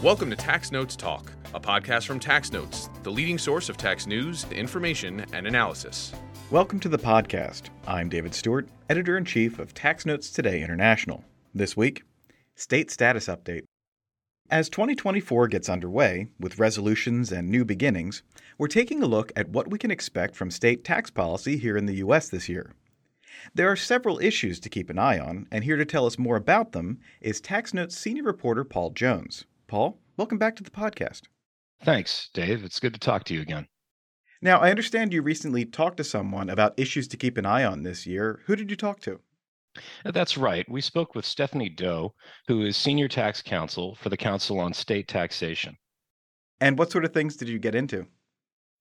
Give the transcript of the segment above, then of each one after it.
Welcome to Tax Notes Talk, a podcast from Tax Notes, the leading source of tax news, information, and analysis. Welcome to the podcast. I'm David Stewart, editor in chief of Tax Notes Today International. This week, State Status Update. As 2024 gets underway, with resolutions and new beginnings, we're taking a look at what we can expect from state tax policy here in the U.S. this year. There are several issues to keep an eye on, and here to tell us more about them is Tax Notes senior reporter Paul Jones. Paul, welcome back to the podcast. Thanks, Dave. It's good to talk to you again. Now, I understand you recently talked to someone about issues to keep an eye on this year. Who did you talk to? Uh, that's right. We spoke with Stephanie Do, who is Senior Tax Counsel for the Council on State Taxation. And what sort of things did you get into?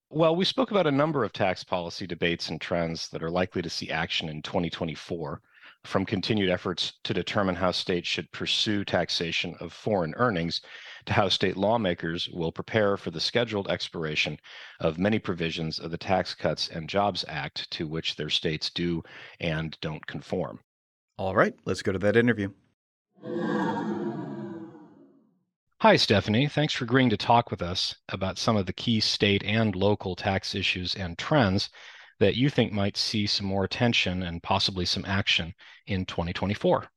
Well, we spoke about a number of tax policy debates and trends that are likely to see action in 2024 from continued efforts to determine how states should pursue taxation of foreign earnings to how state lawmakers will prepare for the scheduled expiration of many provisions of the Tax Cuts and Jobs Act to which their states do and don't conform. All right, let's go to that interview. Hi, Stephanie. Thanks for agreeing to talk with us about some of the key state and local tax issues and trends that you think might see some more attention and possibly some action in 2024.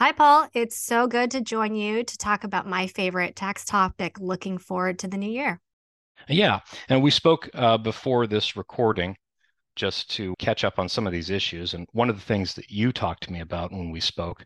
Hi, Paul. It's so good to join you to talk about my favorite tax topic. Looking forward to the new year. Yeah. And we spoke uh, before this recording just to catch up on some of these issues. And one of the things that you talked to me about when we spoke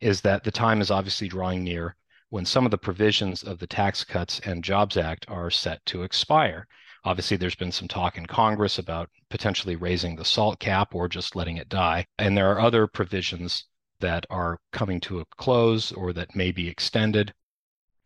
is that the time is obviously drawing near when some of the provisions of the Tax Cuts and Jobs Act are set to expire. Obviously, there's been some talk in Congress about potentially raising the SALT cap or just letting it die. And there are other provisions that are coming to a close or that may be extended.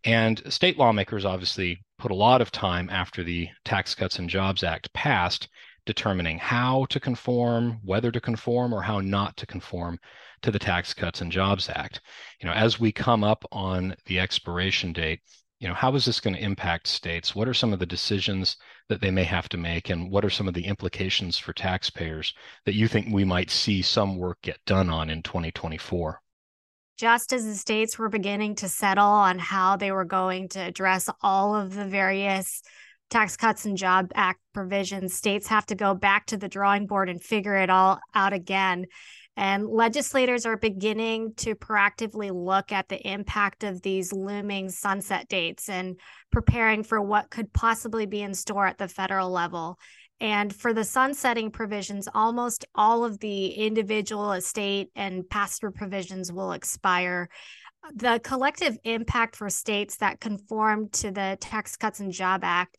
And state lawmakers obviously put a lot of time after the Tax Cuts and Jobs Act passed determining how to conform, whether to conform, or how not to conform to the Tax Cuts and Jobs Act. You know, as we come up on the expiration date, you know how is this going to impact states? What are some of the decisions that they may have to make and what are some of the implications for taxpayers that you think we might see some work get done on in 2024 just as the states were beginning to settle on how they were going to address all of the various tax cuts and job act provisions states have to go back to the drawing board and figure it all out again and legislators are beginning to proactively look at the impact of these looming sunset dates and preparing for what could possibly be in store at the federal level. And for the sunsetting provisions, almost all of the individual estate and pass-through provisions will expire. The collective impact for states that conform to the Tax Cuts and Job Act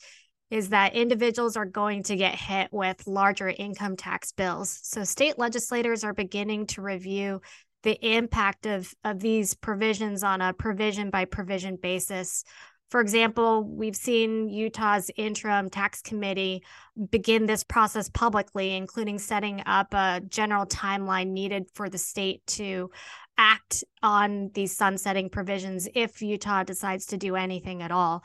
is that individuals are going to get hit with larger income tax bills. So state legislators are beginning to review the impact of, of these provisions on a provision by provision basis. For example, we've seen Utah's interim tax committee begin this process publicly, including setting up a general timeline needed for the state to act on these sunsetting provisions if Utah decides to do anything at all.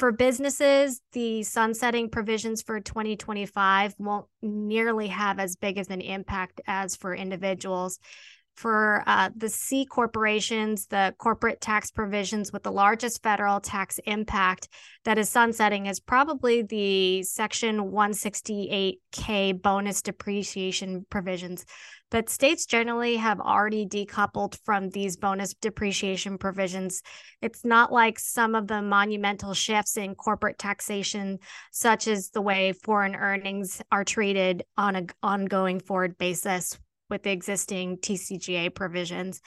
For businesses, the sunsetting provisions for 2025 won't nearly have as big of an impact as for individuals. For uh, the C corporations, the corporate tax provisions with the largest federal tax impact that is sunsetting is probably the Section 168K bonus depreciation provisions. But states generally have already decoupled from these bonus depreciation provisions. It's not like some of the monumental shifts in corporate taxation, such as the way foreign earnings are treated on an ongoing forward basis with the existing TCJA provisions.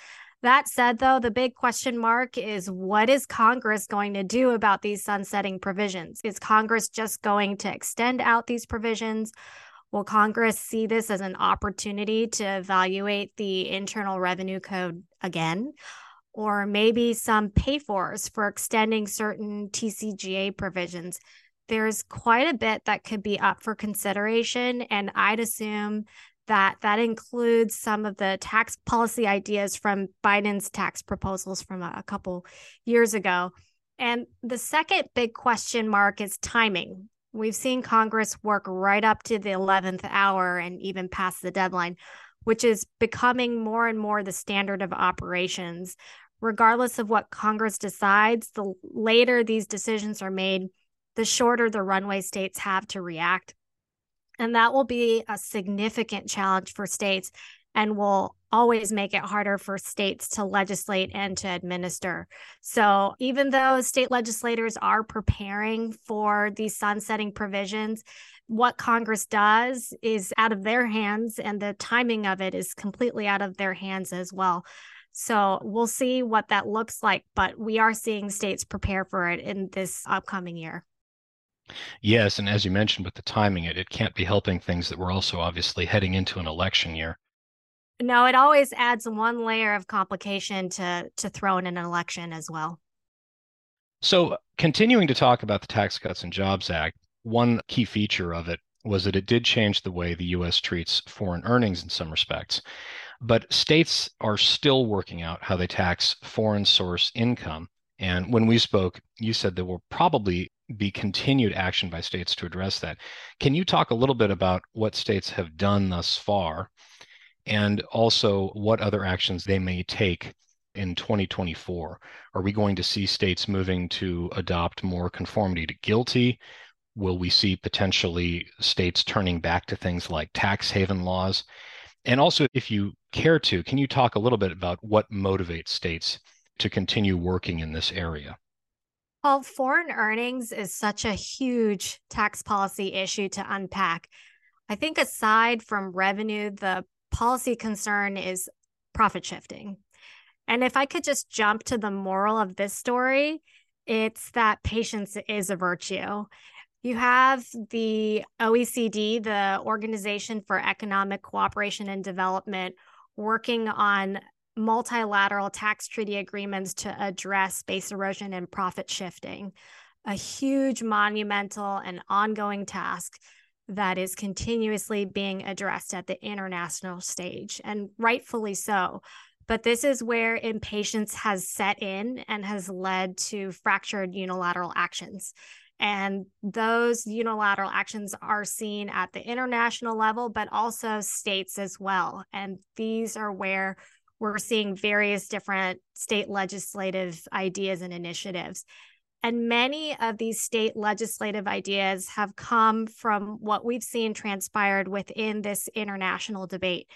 That said, though, the big question mark is what is Congress going to do about these sunsetting provisions? Is Congress just going to extend out these provisions? Will Congress see this as an opportunity to evaluate the Internal Revenue Code again? Or maybe some pay fors for extending certain TCJA provisions? There's quite a bit that could be up for consideration. And I'd assume that that includes some of the tax policy ideas from Biden's tax proposals from a, a couple years ago. And the second big question mark is timing. We've seen Congress work right up to the 11th hour and even past the deadline, which is becoming more and more the standard of operations. regardless of what Congress decides, the later these decisions are made, the shorter the runway states have to react. And that will be a significant challenge for states and will always make it harder for states to legislate and to administer. So, even though state legislators are preparing for these sunsetting provisions, what Congress does is out of their hands, and the timing of it is completely out of their hands as well. So, we'll see what that looks like, but we are seeing states prepare for it in this upcoming year. Yes, and as you mentioned with the timing, it, it can't be helping things that we're also obviously heading into an election year. No, it always adds one layer of complication to to throw in an election as well. So, continuing to talk about the Tax Cuts and Jobs Act, one key feature of it was that it did change the way the US treats foreign earnings in some respects. But states are still working out how they tax foreign source income. And when we spoke, you said there will probably be continued action by states to address that. Can you talk a little bit about what states have done thus far and also what other actions they may take in 2024? Are we going to see states moving to adopt more conformity to GILTI? Will we see potentially states turning back to things like tax haven laws? And also, if you care to, can you talk a little bit about what motivates states to continue working in this area? Well, foreign earnings is such a huge tax policy issue to unpack. I think aside from revenue, the policy concern is profit shifting. And if I could just jump to the moral of this story, it's that patience is a virtue. You have the OECD, the Organization for Economic Cooperation and Development, working on multilateral tax treaty agreements to address base erosion and profit shifting, a huge, monumental, and ongoing task that is continuously being addressed at the international stage, and rightfully so. But this is where impatience has set in and has led to fractured unilateral actions. And those unilateral actions are seen at the international level, but also states as well. And these are where we're seeing various different state legislative ideas and initiatives. And many of these state legislative ideas have come from what we've seen transpired within this international debate,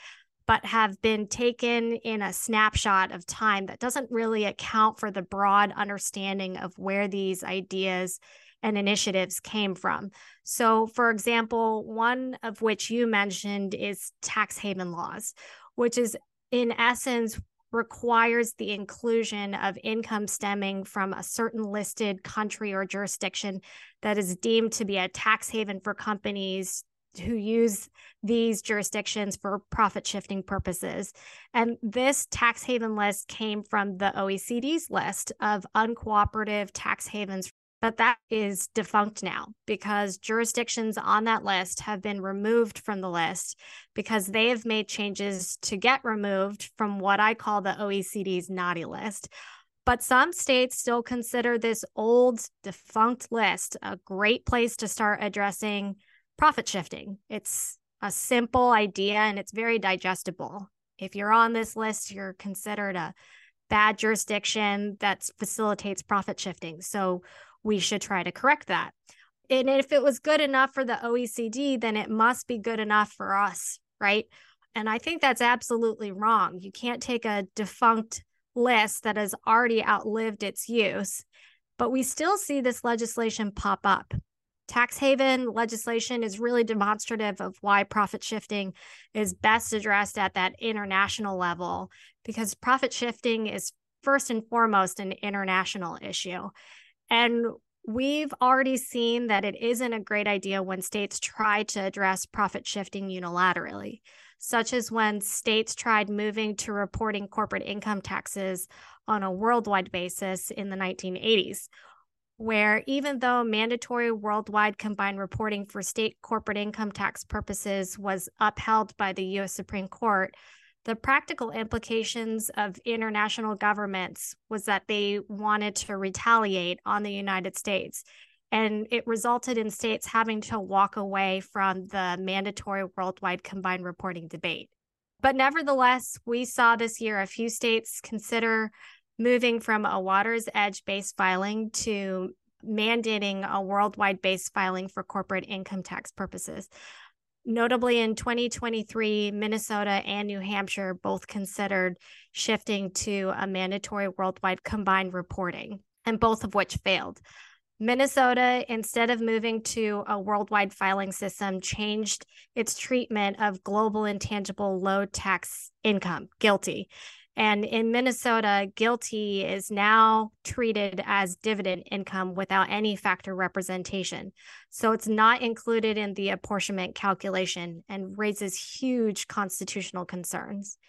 but have been taken in a snapshot of time that doesn't really account for the broad understanding of where these ideas and initiatives came from. So, for example, one of which you mentioned is tax haven laws, which is in essence requires the inclusion of income stemming from a certain listed country or jurisdiction that is deemed to be a tax haven for companies who use these jurisdictions for profit shifting purposes. And this tax haven list came from the OECD's list of uncooperative tax havens but that is defunct now because jurisdictions on that list have been removed from the list because they have made changes to get removed from what I call the OECD's naughty list. But some states still consider this old, defunct list a great place to start addressing profit shifting. It's a simple idea and it's very digestible. If you're on this list, you're considered a bad jurisdiction that facilitates profit shifting. So we should try to correct that. And if it was good enough for the OECD, then it must be good enough for us, right? And I think that's absolutely wrong. You can't take a defunct list that has already outlived its use, but we still see this legislation pop up. Tax haven legislation is really demonstrative of why profit shifting is best addressed at that international level because profit shifting is first and foremost an international issue. And we've already seen that it isn't a great idea when states try to address profit shifting unilaterally, such as when states tried moving to reporting corporate income taxes on a worldwide basis in the 1980s, where even though mandatory worldwide combined reporting for state corporate income tax purposes was upheld by the US Supreme Court, the practical implications of international governments was that they wanted to retaliate on the United States. And it resulted in states having to walk away from the mandatory worldwide combined reporting debate. But nevertheless, we saw this year a few states consider moving from a water's edge based filing to mandating a worldwide based filing for corporate income tax purposes. Notably, in 2023, Minnesota and New Hampshire both considered shifting to a mandatory worldwide combined reporting, and both of which failed. Minnesota, instead of moving to a worldwide filing system, changed its treatment of global intangible low tax income, GILTI. And in Minnesota, GILTI is now treated as dividend income without any factor representation. So it's not included in the apportionment calculation and raises huge constitutional concerns.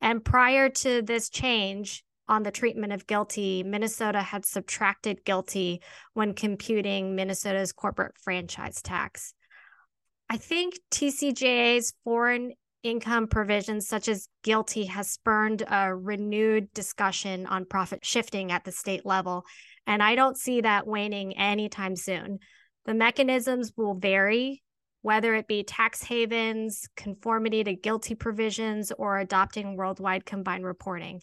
And prior to this change on the treatment of GILTI, Minnesota had subtracted GILTI when computing Minnesota's corporate franchise tax. I think TCJA's foreign income provisions such as GILTI has spurned a renewed discussion on profit shifting at the state level. And i don't see that waning anytime soon. The mechanisms will vary whether it be tax havens conformity to GILTI provisions or adopting worldwide combined reporting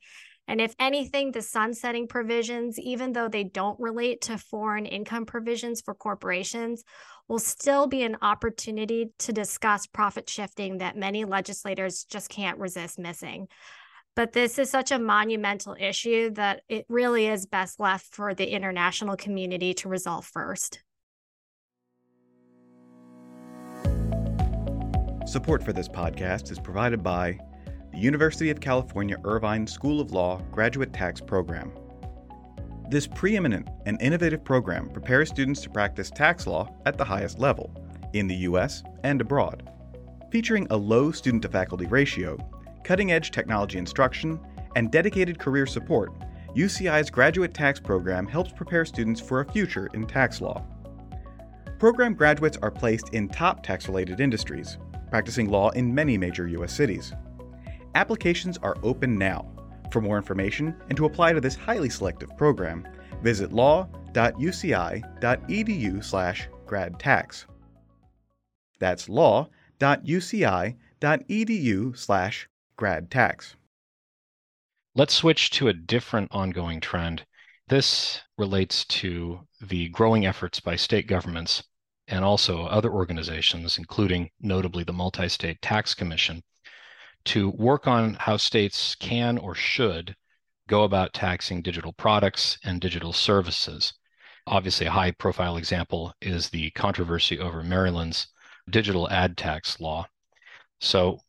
and if anything, the sunsetting provisions, even though they don't relate to foreign income provisions for corporations, will still be an opportunity to discuss profit shifting that many legislators just can't resist missing. But this is such a monumental issue that it really is best left for the international community to resolve first. Support for this podcast is provided by the University of California Irvine School of Law Graduate Tax Program. This preeminent and innovative program prepares students to practice tax law at the highest level, in the U.S. and abroad. Featuring a low student to faculty ratio, cutting edge technology instruction, and dedicated career support, UCI's graduate tax program helps prepare students for a future in tax law. Program graduates are placed in top tax related industries, practicing law in many major U.S. cities. Applications are open now. For more information and to apply to this highly selective program, visit law.uci.edu/gradtax. That's law.uci.edu/gradtax. Let's switch to a different ongoing trend. This relates to the growing efforts by state governments and also other organizations, including notably the Multi State Tax Commission, to work on how states can or should go about taxing digital products and digital services. Obviously, a high profile example is the controversy over Maryland's digital ad tax law. So,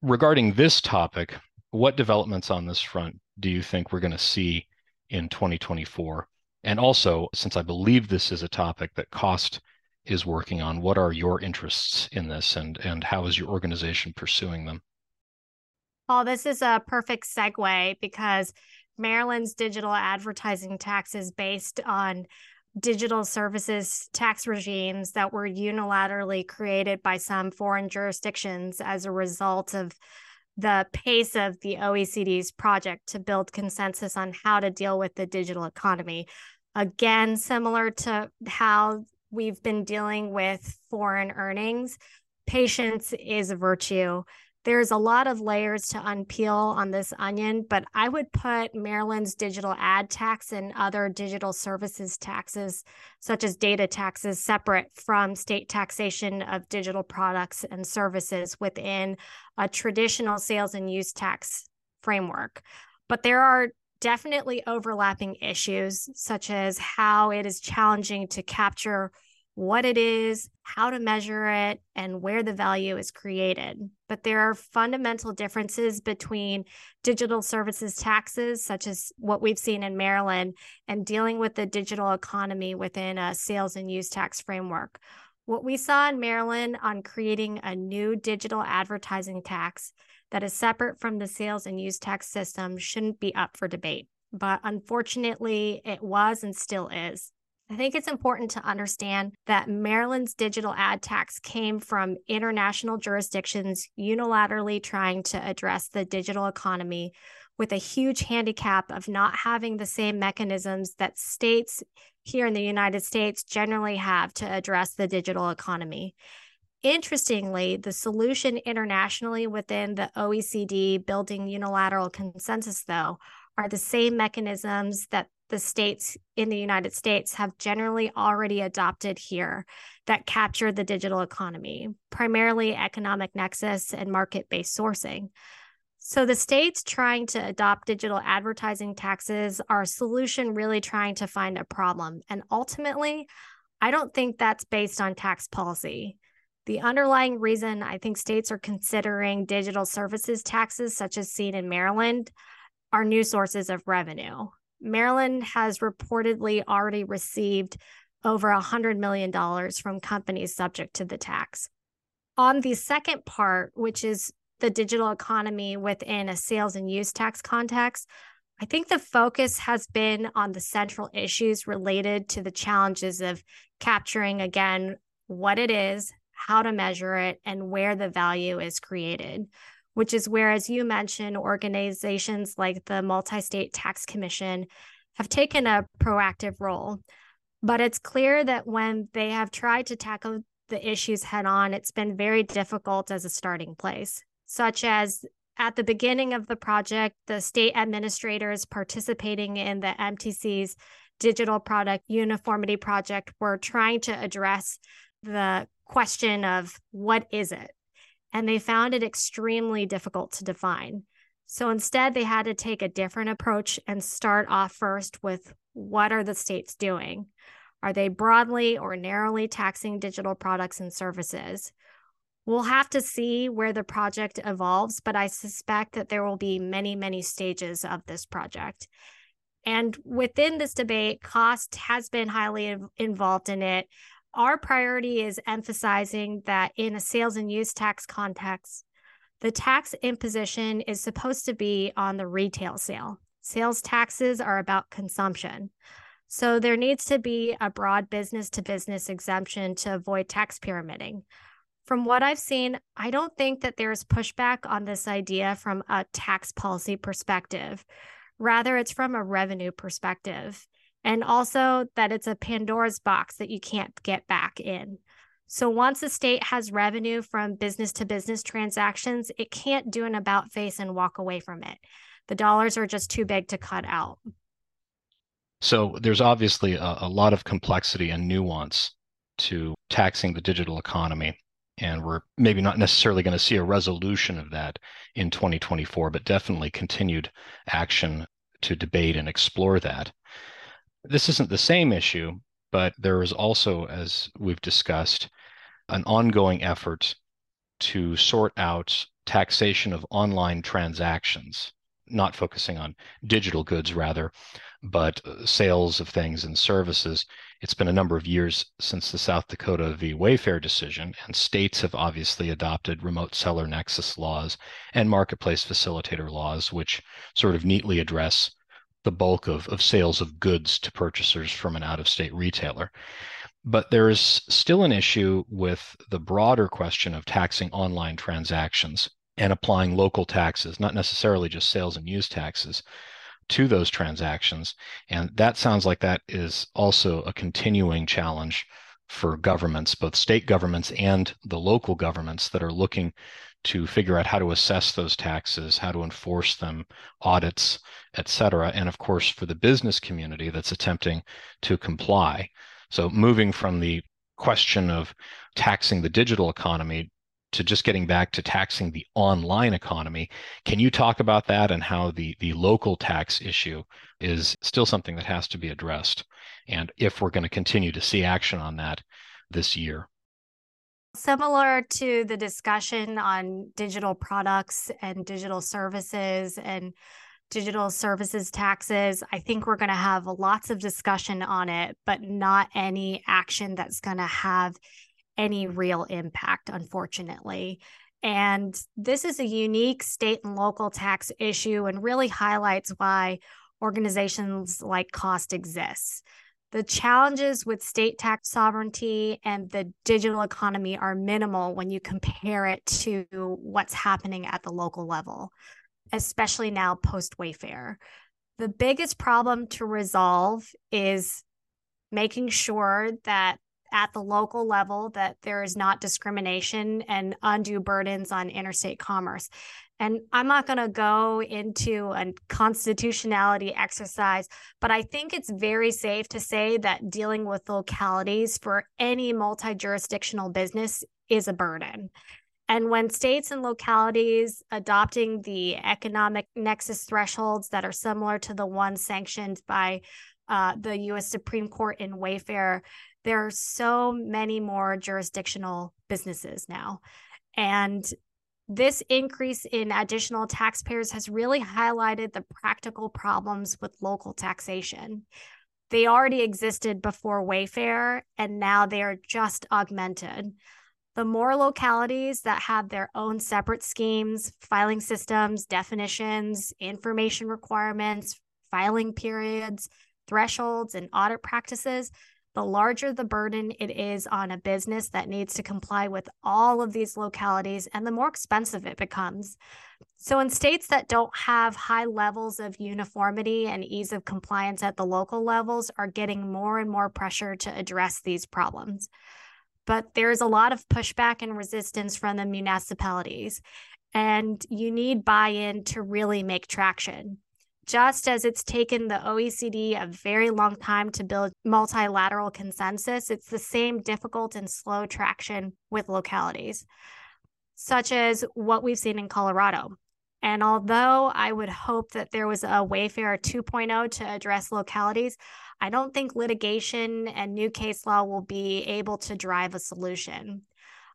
regarding this topic, what developments on this front do you think we're going to see in 2024? And also, since I believe this is a topic that COST is working on, what are your interests in this and, and how is your organization pursuing them? Paul, this is a perfect segue because Maryland's digital advertising tax is based on digital services tax regimes that were unilaterally created by some foreign jurisdictions as a result of the pace of the OECD's project to build consensus on how to deal with the digital economy. Again, similar to how we've been dealing with foreign earnings, patience is a virtue there's a lot of layers to unpeel on this onion, but I would put Maryland's digital ad tax and other digital services taxes, such as data taxes, separate from state taxation of digital products and services within a traditional sales and use tax framework. But there are definitely overlapping issues, such as how it is challenging to capture what it is, how to measure it, and where the value is created. But there are fundamental differences between digital services taxes, such as what we've seen in Maryland, and dealing with the digital economy within a sales and use tax framework. What we saw in Maryland on creating a new digital advertising tax that is separate from the sales and use tax system shouldn't be up for debate. But unfortunately, it was and still is. I think it's important to understand that Maryland's digital ad tax came from international jurisdictions unilaterally trying to address the digital economy with a huge handicap of not having the same mechanisms that states here in the United States generally have to address the digital economy. Interestingly, the solution internationally within the OECD building unilateral consensus, though, are the same mechanisms that the states in the United States have generally already adopted here that capture the digital economy, primarily economic nexus and market based sourcing. So the states trying to adopt digital advertising taxes are a solution really trying to find a problem. And ultimately, I don't think that's based on tax policy. The underlying reason I think states are considering digital services taxes, such as seen in Maryland, are new sources of revenue. Maryland has reportedly already received over $100 million from companies subject to the tax. On the second part, which is the digital economy within a sales and use tax context, I think the focus has been on the central issues related to the challenges of capturing, again, what it is, how to measure it, and where the value is created which is where, as you mentioned, organizations like the Multi State Tax Commission have taken a proactive role. But it's clear that when they have tried to tackle the issues head on, it's been very difficult as a starting place, such as at the beginning of the project, the state administrators participating in the MTC's digital product uniformity project were trying to address the question of what is it? And they found it extremely difficult to define. So instead, they had to take a different approach and start off first with what are the states doing? Are they broadly or narrowly taxing digital products and services? We'll have to see where the project evolves, but I suspect that there will be many, many stages of this project. And within this debate, COST has been highly involved in it our priority is emphasizing that in a sales and use tax context, the tax imposition is supposed to be on the retail sale. Sales taxes are about consumption. So there needs to be a broad business to business exemption to avoid tax pyramiding. From what I've seen, I don't think that there's pushback on this idea from a tax policy perspective. Rather, it's from a revenue perspective and also that it's a Pandora's box that you can't get back in. So once a state has revenue from business to business transactions, it can't do an about face and walk away from it. The dollars are just too big to cut out. So there's obviously a, a lot of complexity and nuance to taxing the digital economy. And we're maybe not necessarily going to see a resolution of that in 2024, but definitely continued action to debate and explore that. This isn't the same issue, but there is also, as we've discussed, an ongoing effort to sort out taxation of online transactions, not focusing on digital goods rather, but uh, sales of things and services. It's been a number of years since the South Dakota v. Wayfair decision, and states have obviously adopted remote seller nexus laws and marketplace facilitator laws, which sort of neatly address the bulk of, of sales of goods to purchasers from an out of state retailer. But there is still an issue with the broader question of taxing online transactions and applying local taxes, not necessarily just sales and use taxes, to those transactions. And that sounds like that is also a continuing challenge for governments, both state governments and the local governments that are looking to figure out how to assess those taxes, how to enforce them, audits, et cetera. And of course, for the business community that's attempting to comply. So moving from the question of taxing the digital economy to just getting back to taxing the online economy. Can you talk about that and how the, the local tax issue is still something that has to be addressed? And if we're going to continue to see action on that this year? Similar to the discussion on digital products and digital services and digital services taxes, I think we're going to have lots of discussion on it, but not any action that's going to have any real impact, unfortunately. And this is a unique state and local tax issue and really highlights why organizations like COST exists. The challenges with state tax sovereignty and the digital economy are minimal when you compare it to what's happening at the local level, especially now post Wayfair. The biggest problem to resolve is making sure that at the local level that there is not discrimination and undue burdens on interstate commerce And I'm not going to go into a constitutionality exercise, but I think it's very safe to say that dealing with localities for any multi jurisdictional business is a burden. And when states and localities adopting the economic nexus thresholds that are similar to the ones sanctioned by uh, the US Supreme Court in Wayfair, there are so many more jurisdictional businesses now. And this increase in additional taxpayers has really highlighted the practical problems with local taxation. They already existed before Wayfair, and now they are just augmented. The more localities that have their own separate schemes, filing systems, definitions, information requirements, filing periods, thresholds, and audit practices, the larger the burden it is on a business that needs to comply with all of these localities and the more expensive it becomes. So, in states that don't have high levels of uniformity and ease of compliance at the local levels, are getting more and more pressure to address these problems. But there's a lot of pushback and resistance from the municipalities, and you need buy in to really make traction just as it's taken the OECD a very long time to build multilateral consensus, it's the same difficult and slow traction with localities, such as what we've seen in Colorado. And although I would hope that there was a Wayfair 2.0 to address localities, I don't think litigation and new case law will be able to drive a solution.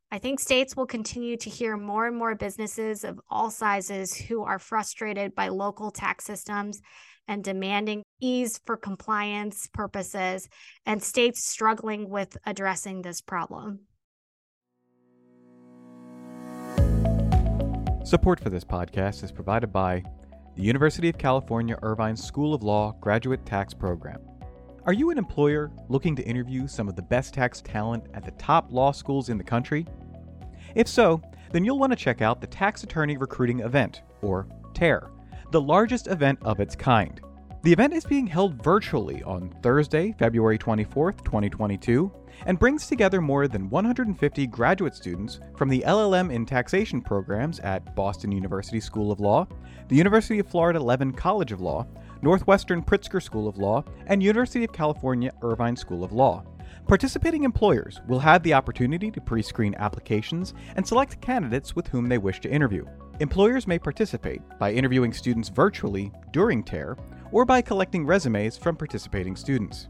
I think states will continue to hear more and more businesses of all sizes who are frustrated by local tax systems and demanding ease for compliance purposes, and states struggling with addressing this problem. Support for this podcast is provided by the University of California Irvine School of Law Graduate Tax Program. Are you an employer looking to interview some of the best tax talent at the top law schools in the country? If so, then you'll want to check out the Tax Attorney Recruiting Event, or TARE, the largest event of its kind. The event is being held virtually on Thursday, February 24th, 2022, and brings together more than 150 graduate students from the LLM in Taxation programs at Boston University School of Law, the University of Florida Levin College of Law, Northwestern Pritzker School of Law, and University of California Irvine School of Law. Participating employers will have the opportunity to pre screen applications and select candidates with whom they wish to interview. Employers may participate by interviewing students virtually during TARE or by collecting resumes from participating students.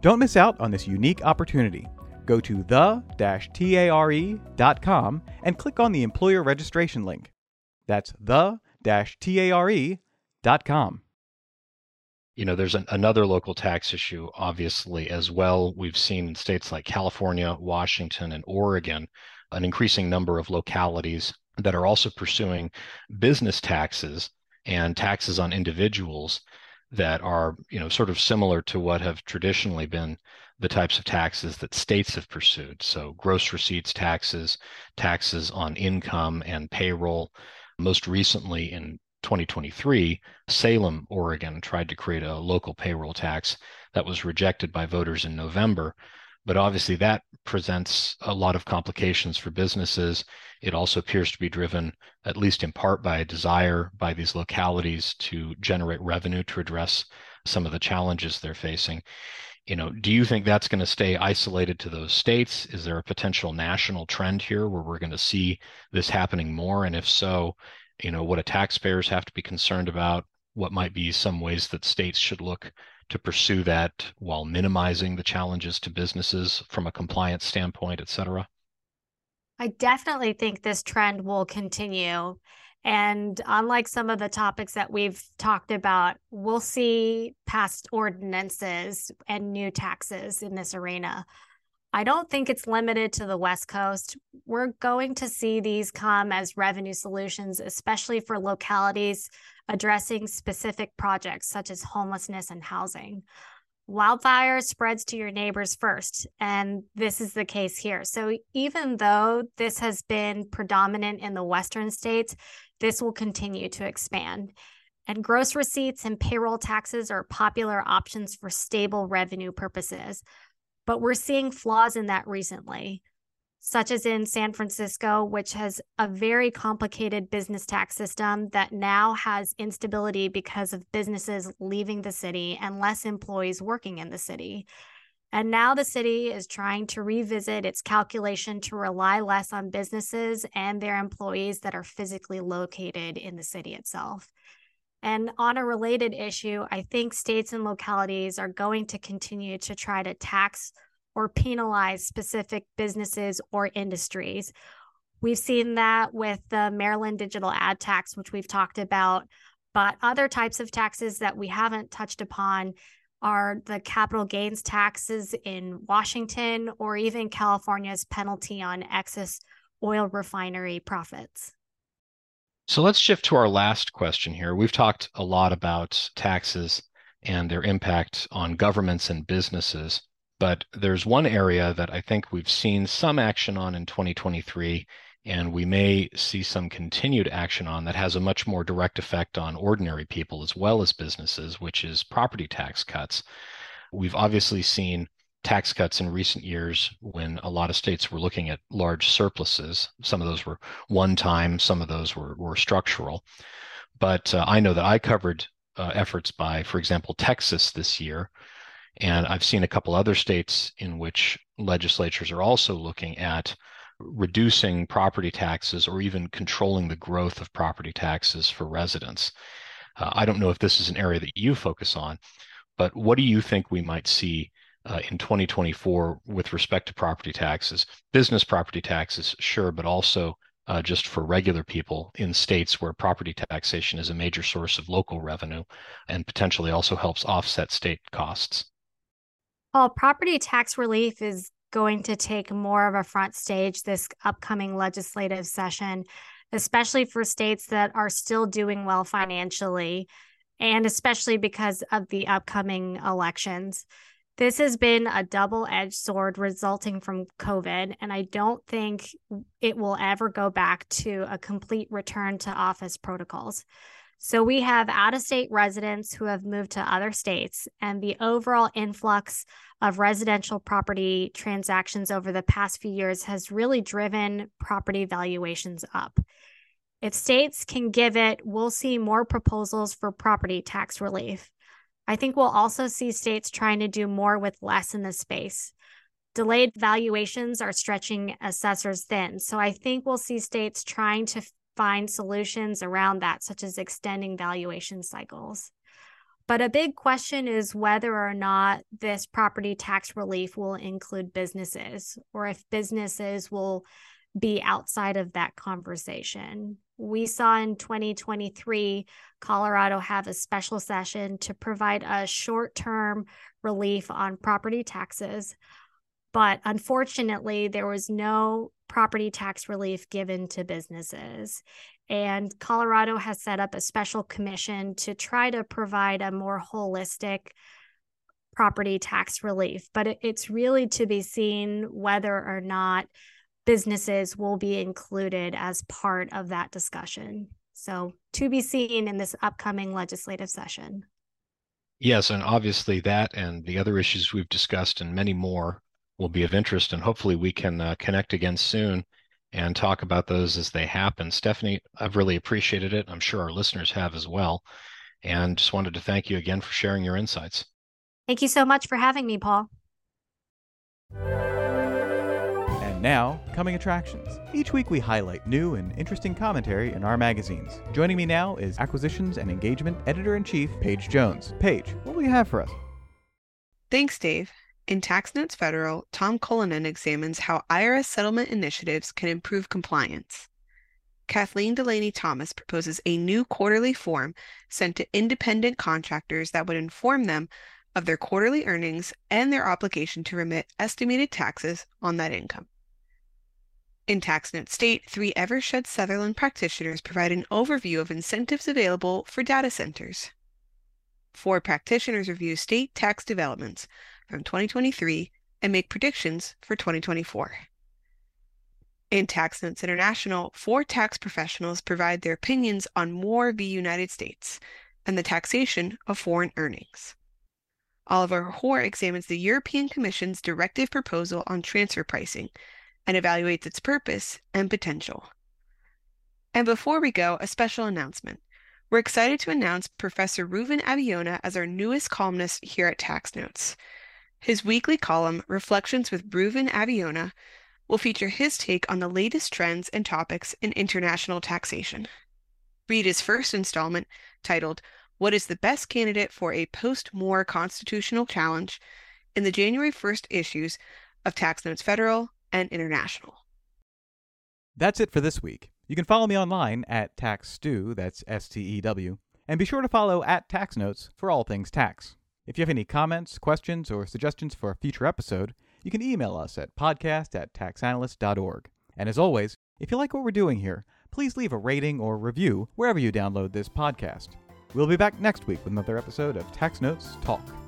Don't miss out on this unique opportunity. Go to the-tare.com and click on the employer registration link. That's the-tare.com you know, there's an, another local tax issue, obviously, as well. We've seen in states like California, Washington, and Oregon an increasing number of localities that are also pursuing business taxes and taxes on individuals that are, you know, sort of similar to what have traditionally been the types of taxes that states have pursued. So, gross receipts taxes, taxes on income and payroll. Most recently, in 2023, Salem, Oregon tried to create a local payroll tax that was rejected by voters in November. But obviously, that presents a lot of complications for businesses. It also appears to be driven, at least in part, by a desire by these localities to generate revenue to address some of the challenges they're facing. You know, do you think that's going to stay isolated to those states? Is there a potential national trend here where we're going to see this happening more? And if so, you know what do taxpayers have to be concerned about what might be some ways that states should look to pursue that while minimizing the challenges to businesses from a compliance standpoint et cetera i definitely think this trend will continue and unlike some of the topics that we've talked about, we'll see past ordinances and new taxes in this arena. I don't think it's limited to the West Coast. We're going to see these come as revenue solutions, especially for localities addressing specific projects such as homelessness and housing. Wildfire spreads to your neighbors first, and this is the case here. So, even though this has been predominant in the Western states, this will continue to expand. And gross receipts and payroll taxes are popular options for stable revenue purposes but we're seeing flaws in that recently. such as in San Francisco, which has a very complicated business tax system that now has instability because of businesses leaving the city and less employees working in the city. And now the city is trying to revisit its calculation to rely less on businesses and their employees that are physically located in the city itself. And on a related issue, I think states and localities are going to continue to try to tax or penalize specific businesses or industries. We've seen that with the Maryland digital ad tax, which we've talked about, but other types of taxes that we haven't touched upon are the capital gains taxes in Washington or even California's penalty on excess oil refinery profits. So let's shift to our last question here. We've talked a lot about taxes and their impact on governments and businesses, but there's one area that I think we've seen some action on in 2023, and we may see some continued action on that has a much more direct effect on ordinary people as well as businesses, which is property tax cuts. We've obviously seen tax cuts in recent years when a lot of states were looking at large surpluses. Some of those were one time, some of those were, were structural. But uh, I know that I covered uh, efforts by, for example, Texas this year. And I've seen a couple other states in which legislatures are also looking at reducing property taxes or even controlling the growth of property taxes for residents. Uh, I don't know if this is an area that you focus on, but what do you think we might see uh, in 2024 with respect to property taxes, business property taxes, sure, but also uh, just for regular people in states where property taxation is a major source of local revenue and potentially also helps offset state costs. Well, property tax relief is going to take more of a front stage this upcoming legislative session, especially for states that are still doing well financially, and especially because of the upcoming elections. This has been a double edged sword resulting from COVID, and I don't think it will ever go back to a complete return to office protocols. So we have out of state residents who have moved to other states, and the overall influx of residential property transactions over the past few years has really driven property valuations up. If states can give it, we'll see more proposals for property tax relief. I think we'll also see states trying to do more with less in this space. Delayed valuations are stretching assessors thin. So I think we'll see states trying to find solutions around that, such as extending valuation cycles. But a big question is whether or not this property tax relief will include businesses or if businesses will be outside of that conversation we saw in 2023 Colorado have a special session to provide a short term relief on property taxes. But unfortunately, there was no property tax relief given to businesses. And Colorado has set up a special commission to try to provide a more holistic property tax relief. But it's really to be seen whether or not businesses will be included as part of that discussion. So, to be seen in this upcoming legislative session. Yes, and obviously that and the other issues we've discussed and many more will be of interest, and hopefully we can uh, connect again soon and talk about those as they happen. Stephanie, I've really appreciated it. I'm sure our listeners have as well. And just wanted to thank you again for sharing your insights. Thank you so much for having me, Paul. And now, coming attractions. Each week we highlight new and interesting commentary in our magazines. Joining me now is Acquisitions and Engagement Editor in Chief, Paige Jones. Paige, what will you have for us? Thanks, Dave. In Tax Notes Federal, Tom Cullinan examines how IRS settlement initiatives can improve compliance. Kathleen Delaney Thomas proposes a new quarterly form sent to independent contractors that would inform them of their quarterly earnings and their obligation to remit estimated taxes on that income. In Tax Notes State, three Eversheds Sutherland practitioners provide an overview of incentives available for data centers. Four practitioners review state tax developments from 2023 and make predictions for 2024. In TaxNotes International, four tax professionals provide their opinions on Moore v. United States and the taxation of foreign earnings. Oliver Hoor examines the European Commission's directive proposal on transfer pricing and evaluates its purpose and potential. And before we go, a special announcement. We're excited to announce Professor Reuven Avi-Yonah as our newest columnist here at Tax Notes. His weekly column, Reflections with Reuven Avi-Yonah, will feature his take on the latest trends and topics in international taxation. Read his first installment, titled What is the Best Candidate for a Post Moore Constitutional Challenge, in the January 1st issues of Tax Notes Federal and International. That's it for this week. You can follow me online at TaxStew, that's S T E W, and be sure to follow at Tax Notes for all things tax. If you have any comments, questions, or suggestions for a future episode, you can email us at podcast at taxanalyst.org. And as always, if you like what we're doing here, please leave a rating or review wherever you download this podcast. We'll be back next week with another episode of Tax Notes Talk.